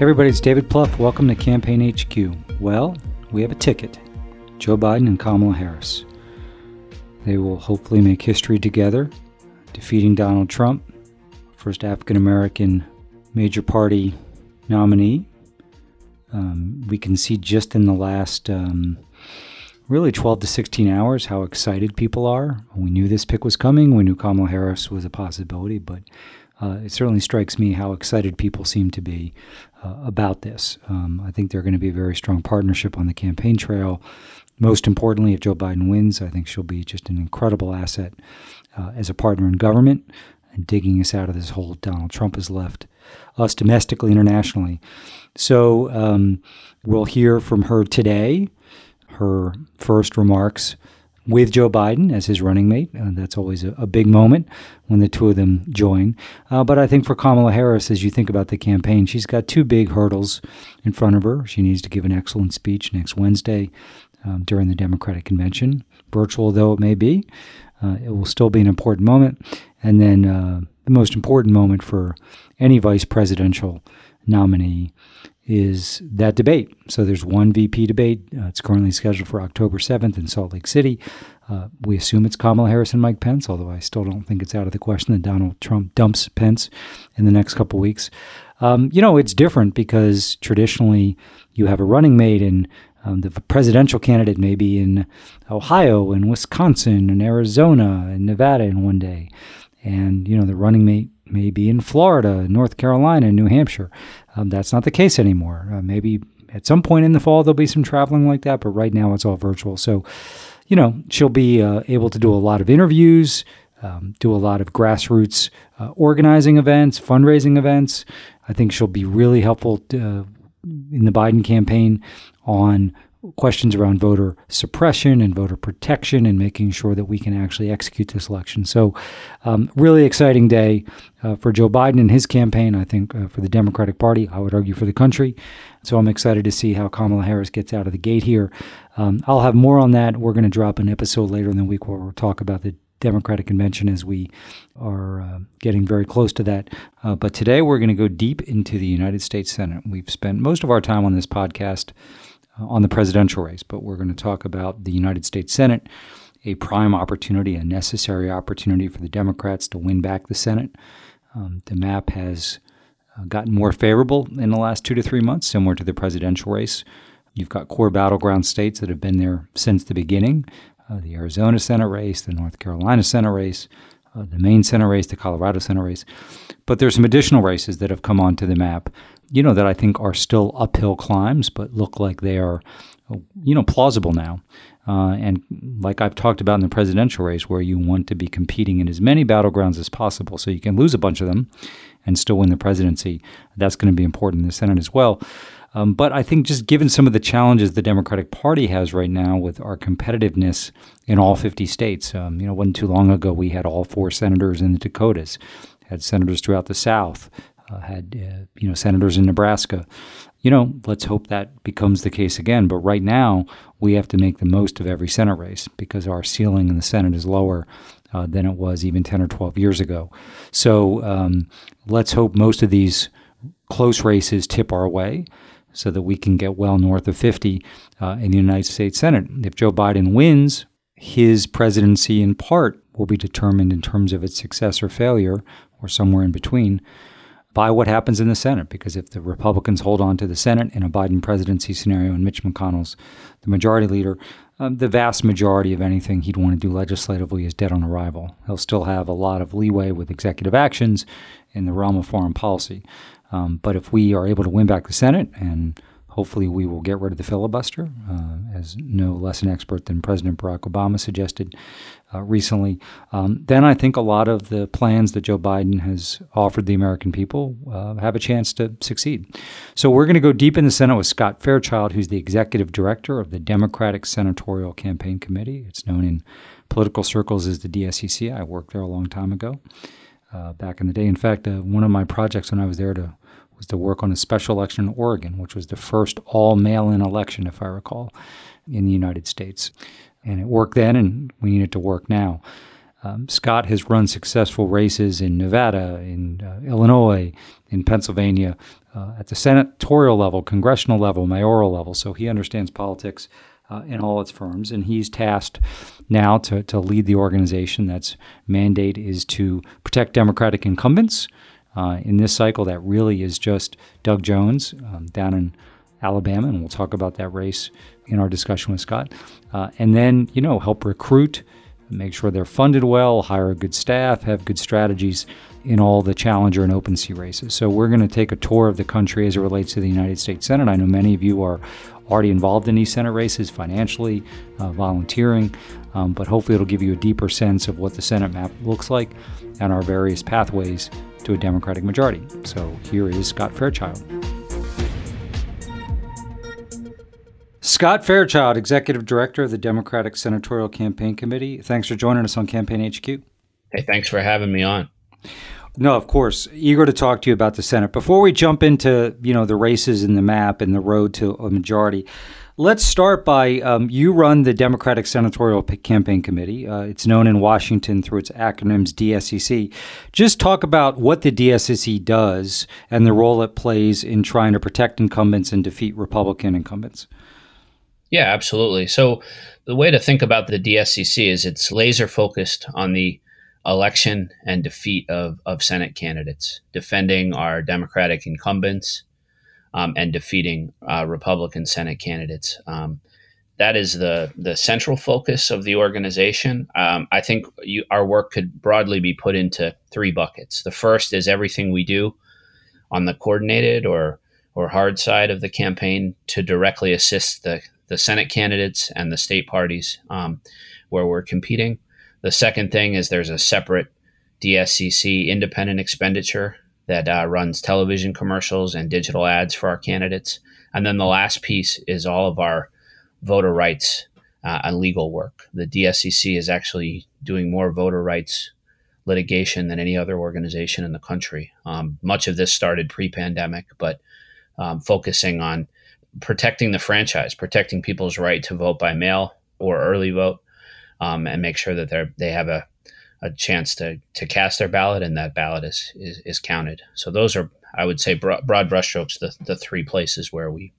Everybody, it's David Plouffe. Welcome to Campaign HQ. Well, we have a ticket Joe Biden and Kamala Harris. They will hopefully make history together, defeating Donald Trump, first African American major party nominee. Um, we can see just in the last um, really 12 to 16 hours how excited people are. We knew this pick was coming. We knew Kamala Harris was a possibility, but uh, it certainly strikes me how excited people seem to be uh, about this. Um, I think they're going to be a very strong partnership on the campaign trail. Most importantly, if Joe Biden wins, I think she'll be just an incredible asset uh, as a partner in government and digging us out of this hole Donald Trump has left us domestically, internationally. So um, we'll hear from her today, her first remarks with Joe Biden as his running mate. Uh, that's always a, a, big moment when the two of them join. Uh, but I think for Kamala Harris, as you think about the campaign, she's got two big hurdles in front of her. She needs to give an excellent speech next Wednesday um, during the Democratic convention, virtual though it may be. Uh, it will still be an important moment. And then uh, the most important moment for any vice presidential nominee is that debate. So there's one VP debate. Uh, it's currently scheduled for October 7th in Salt Lake City. Uh, we assume it's Kamala Harris and Mike Pence, although I still don't think it's out of the question that Donald Trump dumps Pence in the next couple weeks. Um, you know, it's different because traditionally you have a running mate and um, the presidential candidate may be in Ohio and Wisconsin and Arizona and Nevada in one day. And, you know, the running mate may be in Florida, North Carolina, New Hampshire. Um, that's not the case anymore. Uh, maybe at some point in the fall there'll be some traveling like that, but right now it's all virtual. So, you know, she'll be uh, able to do a lot of interviews, um, do a lot of grassroots uh, organizing events, fundraising events. I think she'll be really helpful to, uh, in the Biden campaign on questions around voter suppression and voter protection and making sure that we can actually execute this election. So, um, really exciting day uh, for Joe Biden and his campaign. I think uh, for the Democratic Party, I would argue for the country. So, I'm excited to see how Kamala Harris gets out of the gate here. Um, I'll have more on that. We're going to drop an episode later in the week where we'll talk about the Democratic convention as we are uh, getting very close to that. Uh, but today we're going to go deep into the United States Senate. We've spent most of our time on this podcast on the presidential race, but we're going to talk about the United States Senate, a prime opportunity, a necessary opportunity for the Democrats to win back the Senate. Um, the map has uh, gotten more favorable in the last two to three months, similar to the presidential race. You've got core battleground states that have been there since the beginning uh, the Arizona Senate race, the North Carolina Senate race, uh, the Maine Senate race, the Colorado Senate race. But there's some additional races that have come onto the map you know, that I think are still uphill climbs, but look like they are, you know, plausible now. Uh, and like I've talked about in the presidential race, where you want to be competing in as many battlegrounds as possible so you can lose a bunch of them and still win the presidency. That's going to be important in the Senate as well. Um, but I think just given some of the challenges the Democratic Party has right now with our competitiveness in all 50 states, um, you know, wasn't too long ago we had all four senators in the Dakotas, had senators throughout the South, had uh, you know senators in Nebraska. You know, let's hope that becomes the case again. But right now, we have to make the most of every Senate race because our ceiling in the Senate is lower uh, than it was even 10 or 12 years ago. So um, let's hope most of these close races tip our way so that we can get well north of 50 uh, in the United States Senate. If Joe Biden wins, his presidency in part will be determined in terms of its success or failure, or somewhere in between, by what happens in the Senate. Because if the Republicans hold on to the Senate in a Biden presidency scenario and Mitch McConnell's the majority leader, um, the vast majority of anything he'd want to do legislatively is dead on arrival. He'll still have a lot of leeway with executive actions in the realm of foreign policy. Um, but if we are able to win back the Senate and Hopefully, we will get rid of the filibuster, uh, as no less an expert than President Barack Obama suggested uh, recently. Um, then I think a lot of the plans that Joe Biden has offered the American people uh, have a chance to succeed. So we're going to go deep in the Senate with Scott Fairchild, who's the executive director of the Democratic Senatorial Campaign Committee. It's known in political circles as the DSCC. I worked there a long time ago. Uh, back in the day. In fact, uh, one of my projects when I was there to was to work on a special election in Oregon, which was the first all mail in election, if I recall, in the United States. And it worked then, and we need it to work now. Um, Scott has run successful races in Nevada, in uh, Illinois, in Pennsylvania, uh, at the senatorial level, congressional level, mayoral level. So he understands politics uh, in all its forms, And he's tasked now to, to lead the organization that's mandate is to protect Democratic incumbents, uh, in this cycle, that really is just Doug Jones um, down in Alabama, and we'll talk about that race in our discussion with Scott. Uh, and then, you know, help recruit, make sure they're funded well, hire a good staff, have good strategies in all the challenger and open seat races. So we're going to take a tour of the country as it relates to the United States Senate. I know many of you are already involved in these Senate races financially, uh, volunteering, um, but hopefully it'll give you a deeper sense of what the Senate map looks like and our various pathways to a Democratic majority. So here is Scott Fairchild. Scott Fairchild, Executive Director of the Democratic Senatorial Campaign Committee. Thanks for joining us on Campaign HQ. Hey, thanks for having me on. No, of course. Eager to talk to you about the Senate. Before we jump into, you know, the races in the map and the road to a majority, Let's start by um, you run the Democratic Senatorial Campaign Committee. Uh, it's known in Washington through its acronyms DSCC. Just talk about what the DSCC does and the role it plays in trying to protect incumbents and defeat Republican incumbents. Yeah, absolutely. So, the way to think about the DSCC is it's laser focused on the election and defeat of, of Senate candidates, defending our Democratic incumbents um, and defeating uh, Republican Senate candidates. Um, that is the the central focus of the organization. Um, I think you, our work could broadly be put into three buckets. The first is everything we do on the coordinated or or hard side of the campaign to directly assist the the Senate candidates and the state parties um, where we're competing. The second thing is there's a separate DSCC independent expenditure that uh, runs television commercials and digital ads for our candidates. And then the last piece is all of our voter rights uh, and legal work. The DSCC is actually doing more voter rights litigation than any other organization in the country. Um, much of this started pre pandemic, but um, focusing on protecting the franchise, protecting people's right to vote by mail or early vote, um, and make sure that they they have a a chance to to cast their ballot, and that ballot is is, is counted. So those are, I would say, broad, broad brushstrokes, the the three places where we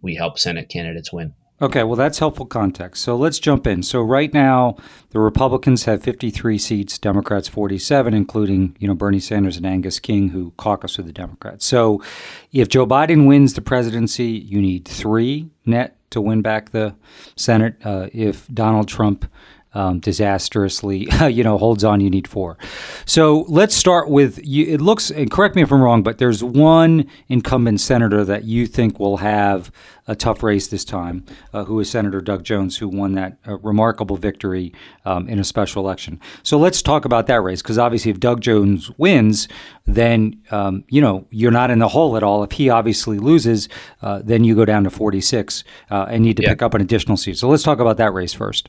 we help Senate candidates win. Okay, well, that's helpful context. So let's jump in. So right now, the Republicans have 53 seats, Democrats 47, including you know Bernie Sanders and Angus King, who caucus with the Democrats. So if Joe Biden wins the presidency, you need three net to win back the Senate. Uh, if Donald Trump um, disastrously, you know, holds on, you need four. So let's start with you. It looks, and correct me if I'm wrong, but there's one incumbent senator that you think will have a tough race this time, uh, who is Senator Doug Jones, who won that uh, remarkable victory um, in a special election. So let's talk about that race, because obviously, if Doug Jones wins, then um, you know you're not in the hole at all. If he obviously loses, uh, then you go down to 46 uh, and need to yeah. pick up an additional seat. So let's talk about that race first.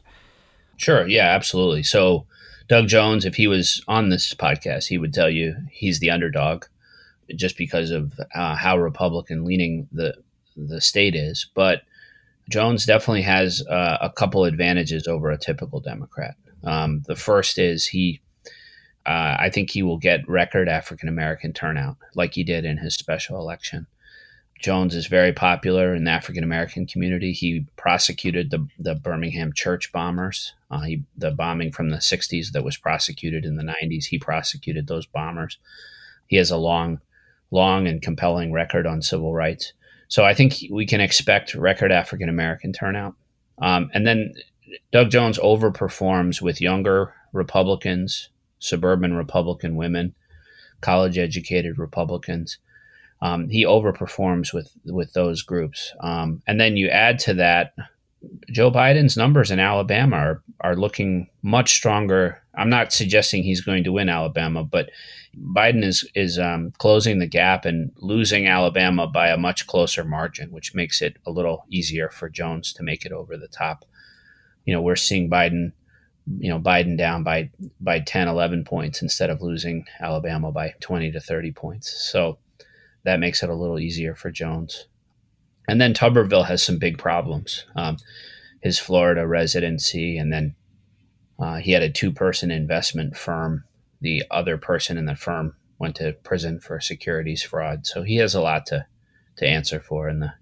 Sure. Yeah, absolutely. So, Doug Jones, if he was on this podcast, he would tell you he's the underdog just because of uh, how Republican leaning the the state is. But Jones definitely has uh, a couple advantages over a typical Democrat. Um, the first is he, uh, I think he will get record African American turnout like he did in his special election. Jones is very popular in the African American community. He prosecuted the, the Birmingham church bombers, uh, he, the bombing from the 60s that was prosecuted in the 90s. He prosecuted those bombers. He has a long, long and compelling record on civil rights. So I think we can expect record African American turnout. Um, and then Doug Jones overperforms with younger Republicans, suburban Republican women, college educated Republicans. Um, he overperforms with with those groups. Um, and then you add to that, Joe Biden's numbers in Alabama are are looking much stronger. I'm not suggesting he's going to win Alabama, but Biden is is um, closing the gap and losing Alabama by a much closer margin, which makes it a little easier for Jones to make it over the top. You know, we're seeing Biden, you know, Biden down by by 10, 11 points instead of losing Alabama by 20 to 30 points. So that makes it a little easier for Jones. And then Tuberville has some big problems. Um, his Florida residency, and then uh, he had a two person investment firm the other person in the firm went to prison for securities fraud. So he has a lot to to answer for in the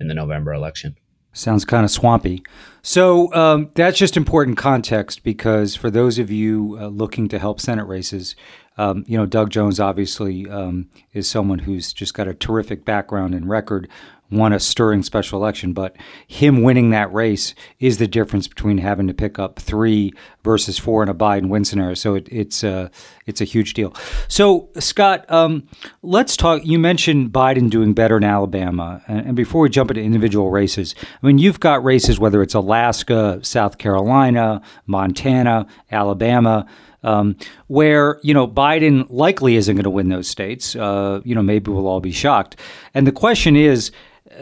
in the November election. Sounds kind of swampy. So um, that's just important context because for those of you uh, looking to help Senate races, um, you know, Doug Jones obviously um, is someone who's just got a terrific background and record won a stirring special election, but him winning that race is the difference between having to pick up three versus four in a Biden win scenario. So it, it's a it's a huge deal. So Scott, um, let's talk. You mentioned Biden doing better in Alabama, and, and, before we jump into individual races, I mean you've got races whether it's Alaska, South Carolina, Montana, Alabama. Um, where you know Biden likely isn't going to win those states. Uh, you know, maybe we'll all be shocked. And the question is,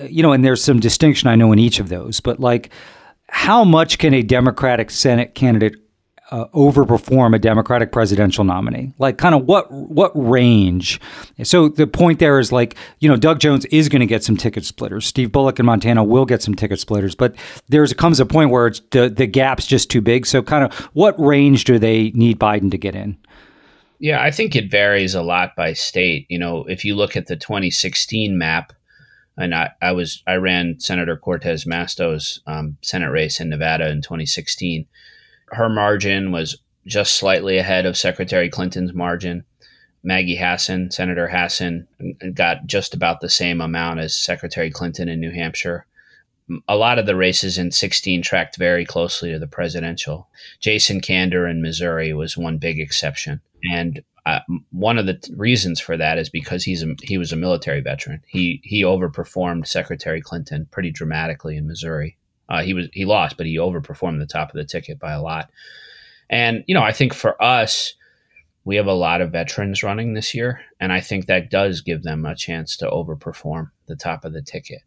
you know, and there's some distinction I know in each of those, but like, how much can a Democratic Senate candidate uh, overperform a Democratic presidential nominee? Like, kind of what what range? So the point there is like, you know, Doug Jones is going to get some ticket splitters. Steve Bullock in Montana will get some ticket splitters, but there's comes a point where it's the the gap's just too big. So, kind of, what range do they need Biden to get in? Yeah, I think it varies a lot by state. You know, if you look at the 2016 map and I, I was I ran Senator Cortez Masto's um, Senate race in Nevada in 2016. Her margin was just slightly ahead of Secretary Clinton's margin. Maggie Hassan, Senator Hassan, got just about the same amount as Secretary Clinton in New Hampshire. A lot of the races in 16 tracked very closely to the presidential. Jason Kander in Missouri was one big exception. And uh, one of the t- reasons for that is because he's a, he was a military veteran. He he overperformed Secretary Clinton pretty dramatically in Missouri. Uh, he was he lost, but he overperformed the top of the ticket by a lot. And you know, I think for us, we have a lot of veterans running this year, and I think that does give them a chance to overperform the top of the ticket.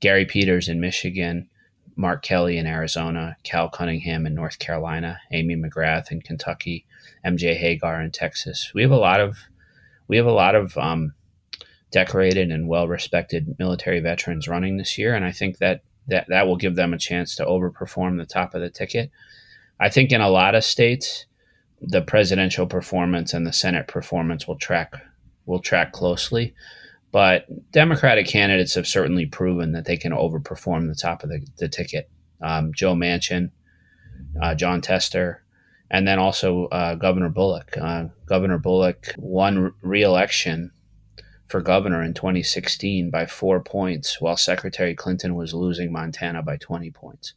Gary Peters in Michigan, Mark Kelly in Arizona, Cal Cunningham in North Carolina, Amy McGrath in Kentucky, MJ Hegar in Texas. We have a lot of we have a lot of um, decorated and well respected military veterans running this year, and I think that, that that will give them a chance to overperform the top of the ticket. I think in a lot of states, the presidential performance and the Senate performance will track will track closely. But Democratic candidates have certainly proven that they can overperform the top of the, the ticket. Um, Joe Manchin, uh, Jon Tester, and then also uh, Governor Bullock. Uh, governor Bullock won re-election for governor in 2016 by four points, while Secretary Clinton was losing Montana by 20 points.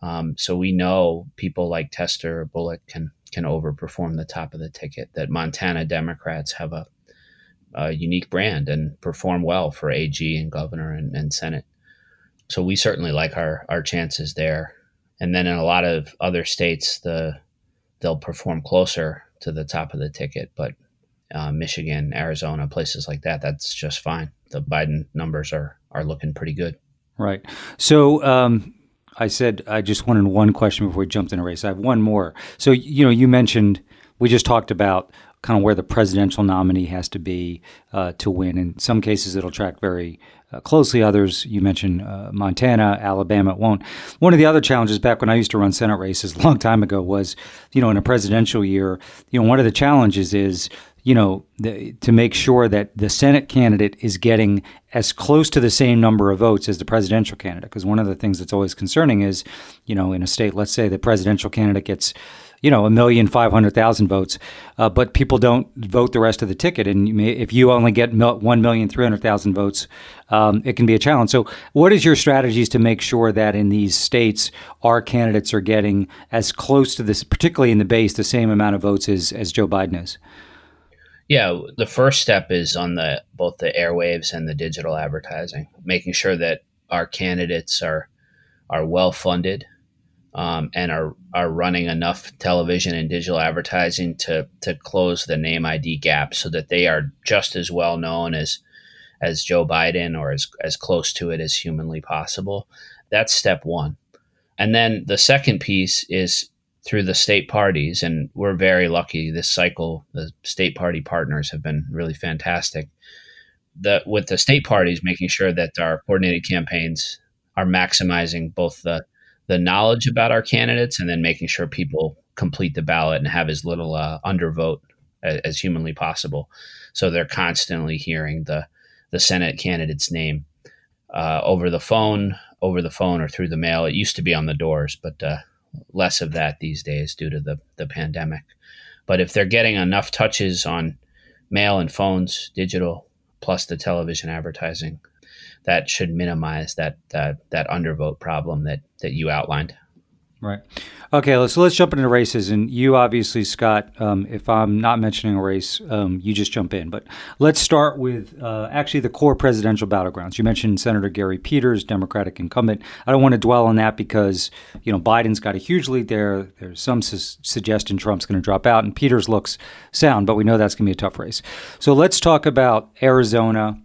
Um, so we know people like Tester or Bullock can can overperform the top of the ticket. That Montana Democrats have a, a unique brand and perform well for AG and governor and, and Senate. So we certainly like our our chances there. And then in a lot of other states, the they'll perform closer to the top of the ticket. But uh, Michigan, Arizona, places like that, that's just fine. The Biden numbers are are looking pretty good. Right. So um, I said I just wanted one question before we jumped in a race. I have one more. So you know, you mentioned we just talked about kind of where the presidential nominee has to be uh, to win. In some cases, it'll track very uh, closely. Others, you mentioned uh, Montana, Alabama, it won't. One of the other challenges back when I used to run Senate races a long time ago was, you know, in a presidential year, you know, one of the challenges is, you know, the, to make sure that the Senate candidate is getting as close to the same number of votes as the presidential candidate. Because one of the things that's always concerning is, you know, in a state, let's say the presidential candidate gets you know, a million five hundred thousand votes, uh, but people don't vote the rest of the ticket. And you may, if you only get one million three hundred thousand votes, um, it can be a challenge. So, what is your strategies to make sure that in these states, our candidates are getting as close to this, particularly in the base, the same amount of votes as as Joe Biden is? Yeah, the first step is on the both the airwaves and the digital advertising, making sure that our candidates are are well funded um, and are are running enough television and digital advertising to to close the name ID gap, so that they are just as well known as as Joe Biden or as as close to it as humanly possible. That's step one, and then the second piece is through the state parties, and we're very lucky this cycle. The state party partners have been really fantastic. The with the state parties making sure that our coordinated campaigns are maximizing both the the knowledge about our candidates and then making sure people complete the ballot and have as little uh, undervote as, as, humanly possible. So they're constantly hearing the the Senate candidate's name uh, over the phone, over the phone or through the mail. It used to be on the doors, but uh, less of that these days due to the the pandemic. But if they're getting enough touches on mail and phones, digital, plus the television advertising, that should minimize that that that undervote problem that that you outlined. Right. Okay. So let's jump into races. And you obviously, Scott, um, if I'm not mentioning a race, um, you just jump in. But let's start with uh, actually the core presidential battlegrounds. You mentioned Senator Gary Peters, Democratic incumbent. I don't want to dwell on that because you know Biden's got a huge lead there. There's some su- suggestion Trump's going to drop out, and Peters looks sound, but we know that's going to be a tough race. So let's talk about Arizona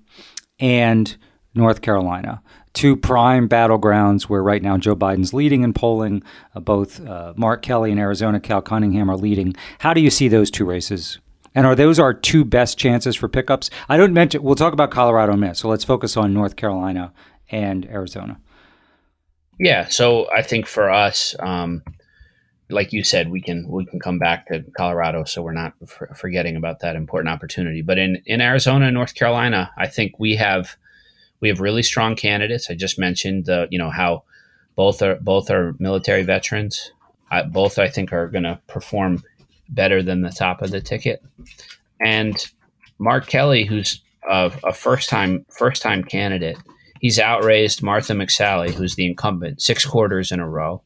and North Carolina, two prime battlegrounds where right now Joe Biden's leading in polling. Uh, both uh, Mark Kelly in Arizona, Cal Cunningham are leading. How do you see those two races? And are those our two best chances for pickups? I don't mention. We'll talk about Colorado in a minute. So let's focus on North Carolina and Arizona. Yeah. So I think for us, um, like you said, we can we can come back to Colorado, so we're not f- forgetting about that important opportunity. But in in Arizona and North Carolina, I think we have we have really strong candidates. I just mentioned, you know, how both are both are military veterans. I, both I think are going to perform better than the top of the ticket. And Mark Kelly, who's a, a first time first time candidate, he's outraised Martha McSally, who's the incumbent, six quarters in a row.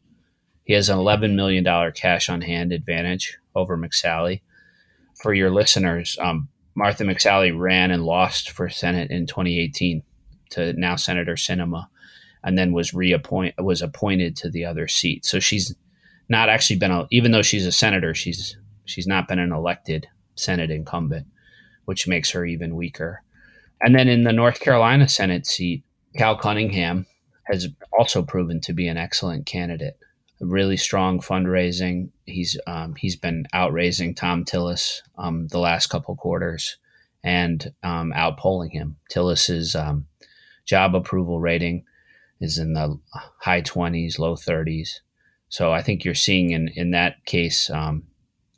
He has an $11 million cash on hand advantage over McSally. For your listeners, um, Martha McSally ran and lost for Senate in 2018 to now Senator Sinema, and then was reappoint was appointed to the other seat. So she's not actually been a, even though she's a senator, she's she's not been an elected Senate incumbent, which makes her even weaker. And then in the North Carolina Senate seat, Cal Cunningham has also proven to be an excellent candidate. Really strong fundraising. He's um, he's been outraising Thom Tillis um, the last couple quarters and um, outpolling him. Tillis is um, job approval rating is in the high 20s, low 30s. So I think you're seeing in, in that case, um,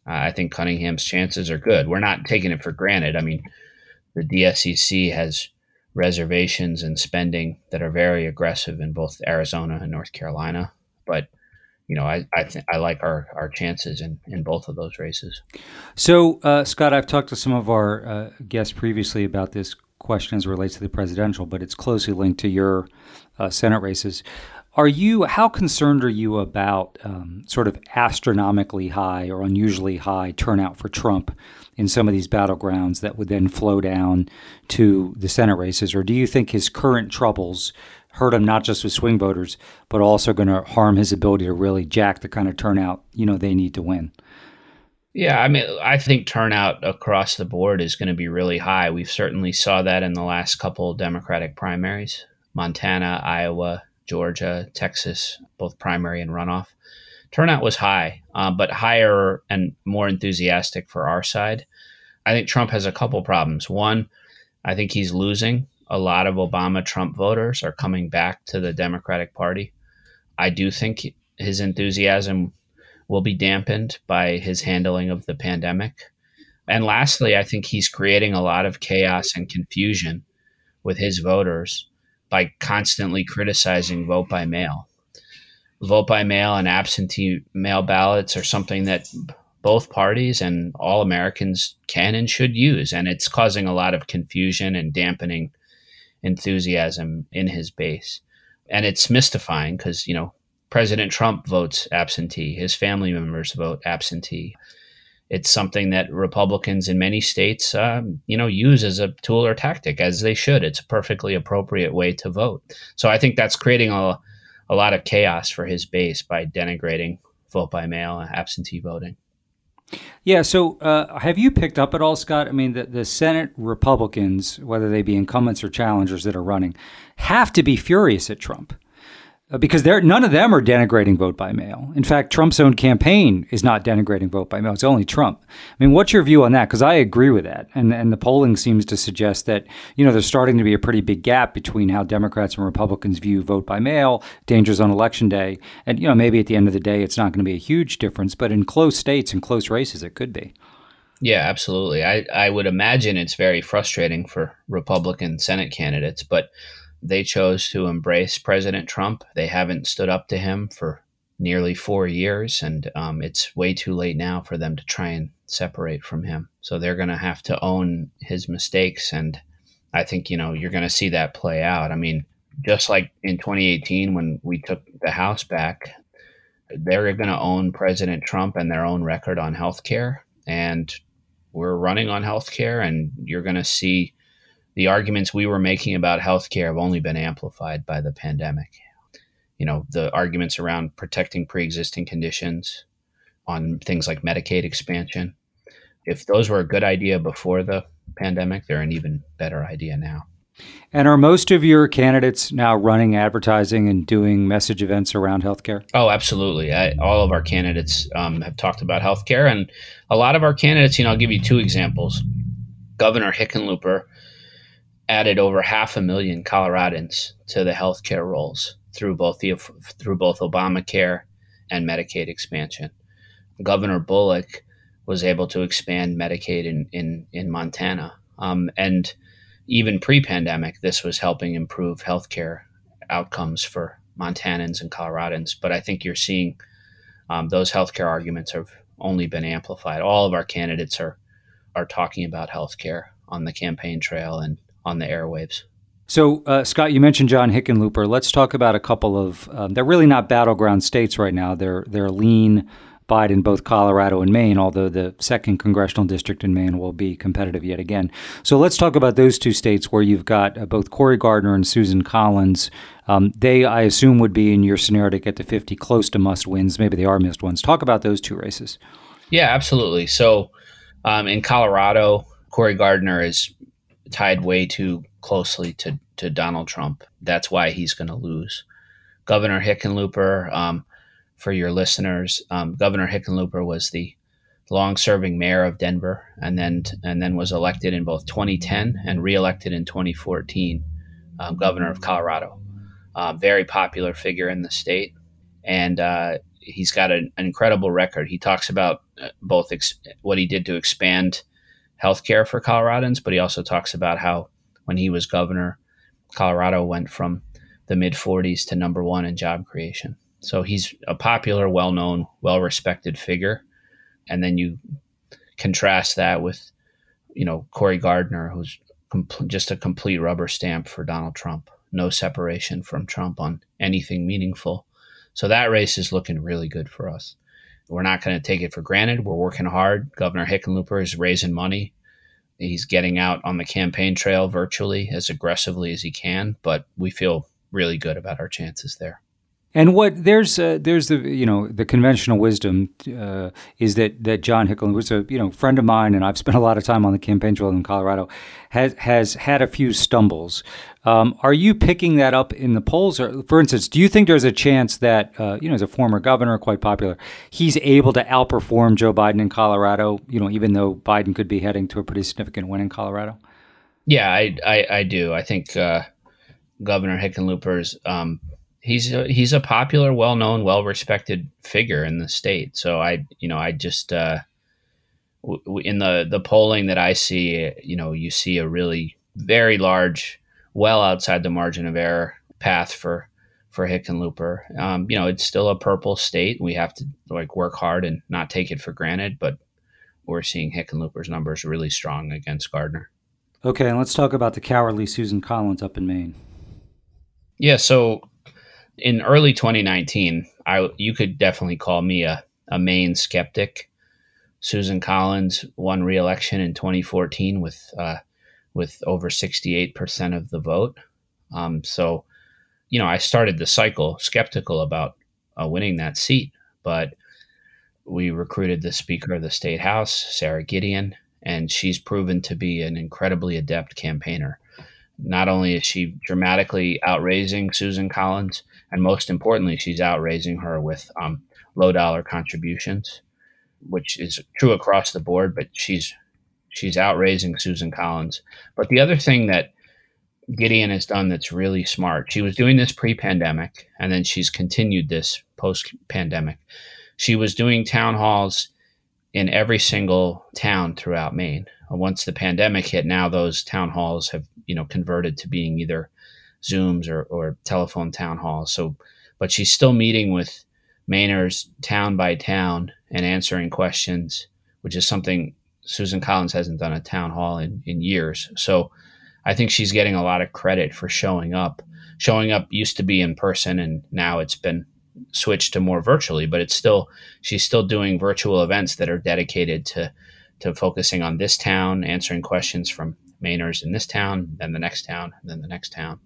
I think Cunningham's chances are good. We're not taking it for granted. I mean, the DSCC has reservations and spending that are very aggressive in both Arizona and North Carolina. But you know, I I, th- I like our, our chances in, in both of those races. So, uh, Scott, I've talked to some of our uh, guests previously about this question as relates to the presidential, but it's closely linked to your uh, Senate races. Are you how concerned are you about um, sort of astronomically high or unusually high turnout for Trump in some of these battlegrounds that would then flow down to the Senate races, or do you think his current troubles hurt him not just with swing voters, but also going to harm his ability to really jack the kind of turnout you know they need to win? Yeah, I mean, I think turnout across the board is going to be really high. We've certainly saw that in the last couple Democratic primaries: Montana, Iowa, Georgia, Texas, both primary and runoff. Turnout was high, uh, but higher and more enthusiastic for our side. I think Trump has a couple problems. One, I think he's losing. A lot of Obama Trump voters are coming back to the Democratic Party. I do think his enthusiasm will be dampened by his handling of the pandemic. And lastly, I think he's creating a lot of chaos and confusion with his voters by constantly criticizing vote by mail. Vote by mail and absentee mail ballots are something that both parties and all Americans can and should use. And it's causing a lot of confusion and dampening enthusiasm in his base. And it's mystifying because, you know, President Trump votes absentee. His family members vote absentee. it's something that Republicans in many states, um, you know, use as a tool or tactic, as they should. It's a perfectly appropriate way to vote. So I think that's creating a, a lot of chaos for his base by denigrating vote by mail, absentee voting. Yeah. So, uh, have you picked up at all, Scott? I mean, the, the Senate Republicans, whether they be incumbents or challengers that are running, have to be furious at Trump. Uh, because none of them are denigrating vote by mail. In fact, Trump's own campaign is not denigrating vote by mail. It's only Trump. I mean, what's your view on that? Because I agree with that, and and the polling seems to suggest that you know there's starting to be a pretty big gap between how Democrats and Republicans view vote by mail, dangers on election day, and you know maybe at the end of the day it's not going to be a huge difference, but in close states and close races it could be. Yeah, absolutely. I, I would imagine it's very frustrating for Republican Senate candidates, but they chose to embrace President Trump. They haven't stood up to him for nearly four years, and um, it's way too late now for them to try and separate from him. So they're going to have to own his mistakes, and I think you know you're going to see that play out. I mean, just like in 2018 when we took the House back, they're going to own President Trump and their own record on healthcare, and we're running on healthcare, and you're going to see the arguments we were making about healthcare have only been amplified by the pandemic. You know, the arguments around protecting pre existing conditions on things like Medicaid expansion. If those were a good idea before the pandemic, they're an even better idea now. And are most of your candidates now running advertising and doing message events around healthcare? Oh, absolutely. I, all of our candidates um, have talked about healthcare, and a lot of our candidates. You know, I'll give you two examples. Governor Hickenlooper added over half a million Coloradans to the healthcare rolls through both the through both Obamacare and Medicaid expansion. Governor Bullock was able to expand Medicaid in in, in Montana, um, and even pre-pandemic, this was helping improve healthcare outcomes for Montanans and Coloradans. But I think you're seeing um, those healthcare arguments have only been amplified. All of our candidates are are talking about healthcare on the campaign trail and on the airwaves. So, uh, Scott, you mentioned John Hickenlooper. Let's talk about a couple of. Um, they're really not battleground states right now. They're they're lean Biden, both Colorado and Maine. Although the second congressional district in Maine will be competitive yet again. So let's talk about those two states where you've got uh, both Cory Gardner and Susan Collins. Um, they, I assume, would be in your scenario to get to 50, close to must wins. Maybe they are missed ones. Talk about those two races. Yeah, absolutely. So um, in Colorado, Cory Gardner is tied way too closely to, to Donald Trump. That's why he's going to lose. Governor Hickenlooper, um, for your listeners, um, Governor Hickenlooper was the long-serving mayor of Denver, and then and then was elected in both 2010 and reelected in 2014, um, governor of Colorado. Uh, very popular figure in the state, and uh, he's got an, an, incredible record. He talks about uh, both ex- what he did to expand healthcare for Coloradans, but he also talks about how when he was governor, Colorado went from the mid 40s to number one in job creation. So he's a popular, well known, well respected figure. And then you contrast that with, you know, Cory Gardner, who's just a complete rubber stamp for Donald Trump. No separation from Trump on anything meaningful. So that race is looking really good for us. We're not going to take it for granted. We're working hard. Governor Hickenlooper is raising money. He's getting out on the campaign trail virtually as aggressively as he can, but we feel really good about our chances there. And what there's uh, there's the you know the conventional wisdom uh, is that that John Hickenlooper's a you know friend of mine and I've spent a lot of time on the campaign trail in Colorado has has had a few stumbles. Um, are you picking that up in the polls? Or, for instance, do you think there's a chance that uh, you know as a former governor, quite popular, he's able to outperform Joe Biden in Colorado? You know, even though Biden could be heading to a pretty significant win in Colorado. Yeah, I I, I do. I think uh, Governor Hickenlooper's um, he's a, he's a popular, well known, well respected figure in the state. So I, you know, I just uh, w- in the the polling that I see, you know, you see a really very large, well outside the margin of error path for for Hickenlooper. Um, you know, it's still a purple state. We have to like work hard and not take it for granted, but we're seeing Hickenlooper's numbers really strong against Gardner. Okay, and let's talk about the cowardly Susan Collins up in Maine. Yeah, so in early 2019, I you could definitely call me a, a Maine skeptic. Susan Collins won re-election in 2014 with uh, with over 68% of the vote. Um, so, you know, I started the cycle skeptical about uh, winning that seat, but we recruited the Speaker of the State House, Sara Gideon, and she's proven to be an incredibly adept campaigner. Not only is she dramatically outraising Susan Collins, and most importantly, she's outraising her with um, low dollar contributions which is true across the board, but she's she's outraising Susan Collins. But the other thing that Gideon has done that's really smart, she was doing this pre-pandemic, and then she's continued this post-pandemic. She was doing town halls in every single town throughout Maine. Uh, once the pandemic hit, now those town halls have you know converted to being either Zooms or, or telephone town halls. So, but she's still meeting with Mainers town by town and answering questions, which is something Susan Collins hasn't done a town hall in, in years. So I think she's getting a lot of credit for showing up. Showing up used to be in person and now it's been switched to more virtually, but it's still she's still doing virtual events that are dedicated to to focusing on this town, answering questions from Mainers in this town, then the next town, then the next town.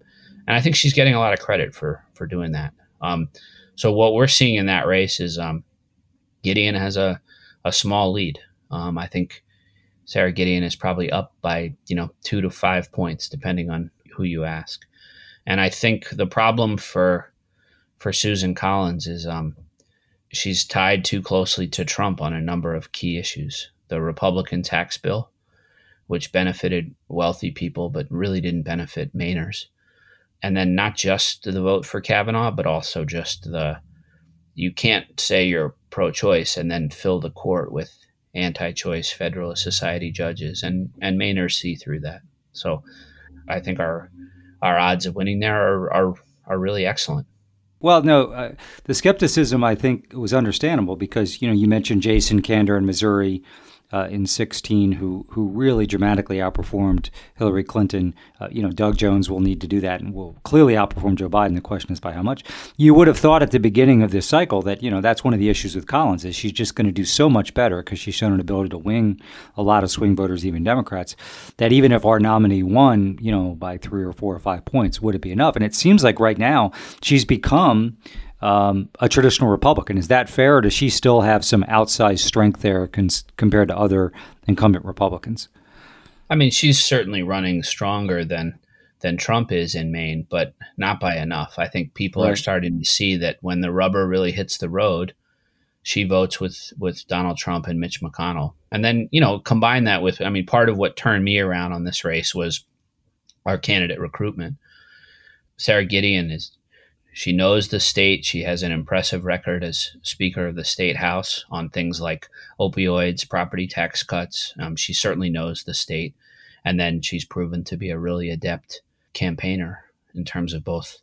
And I think she's getting a lot of credit for for doing that. Um, so what we're seeing in that race is um, Gideon has a, a small lead. Um, I think Sara Gideon is probably up by you know two to five points depending on who you ask. And I think the problem for for Susan Collins is um, she's tied too closely to Trump on a number of key issues. The Republican tax bill, which benefited wealthy people but really didn't benefit Mainers and then not just the vote for Kavanaugh, but also just the you can't say you're pro-choice and then fill the court with anti-choice Federalist Society judges, and and Mainers see through that. So, I think our our odds of winning there are are, are really excellent. Well, no, uh, the skepticism I think was understandable because you know you mentioned Jason Kander in Missouri uh, in 16 who who really dramatically outperformed Hillary Clinton. Uh, you know, Doug Jones will need to do that and will clearly outperform Joe Biden. The question is by how much. You would have thought at the beginning of this cycle that you know that's one of the issues with Collins is she's just going to do so much better because she's shown an ability to wing a lot of swing voters, even Democrats. That even if our nominee won, you know, by three or four or five points, would it be enough? And it seems like right now she's become um, a traditional Republican. Is that fair, or does she still have some outsized strength there cons- compared to other incumbent Republicans? I mean, she's certainly running stronger than than Trump is in Maine, but not by enough. I think people right. are starting to see that when the rubber really hits the road, she votes with with Donald Trump and Mitch McConnell. And then, you know, combine that with I mean, part of what turned me around on this race was our candidate recruitment. Sara Gideon is she knows the state. She has an impressive record as Speaker of the State House on things like opioids, property tax cuts. Um, she certainly knows the state. And then she's proven to be a really adept campaigner in terms of both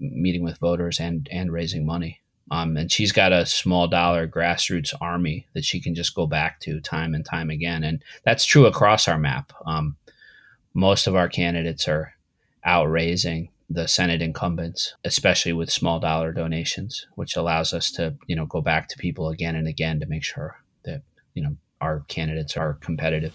meeting with voters and, and raising money. Um, and she's got a small dollar grassroots army that she can just go back to time and time again. And that's true across our map. Um, most of our candidates are out raising the Senate incumbents, especially with small dollar donations, which allows us to, you know, go back to people again and again to make sure that, you know, our candidates are competitive.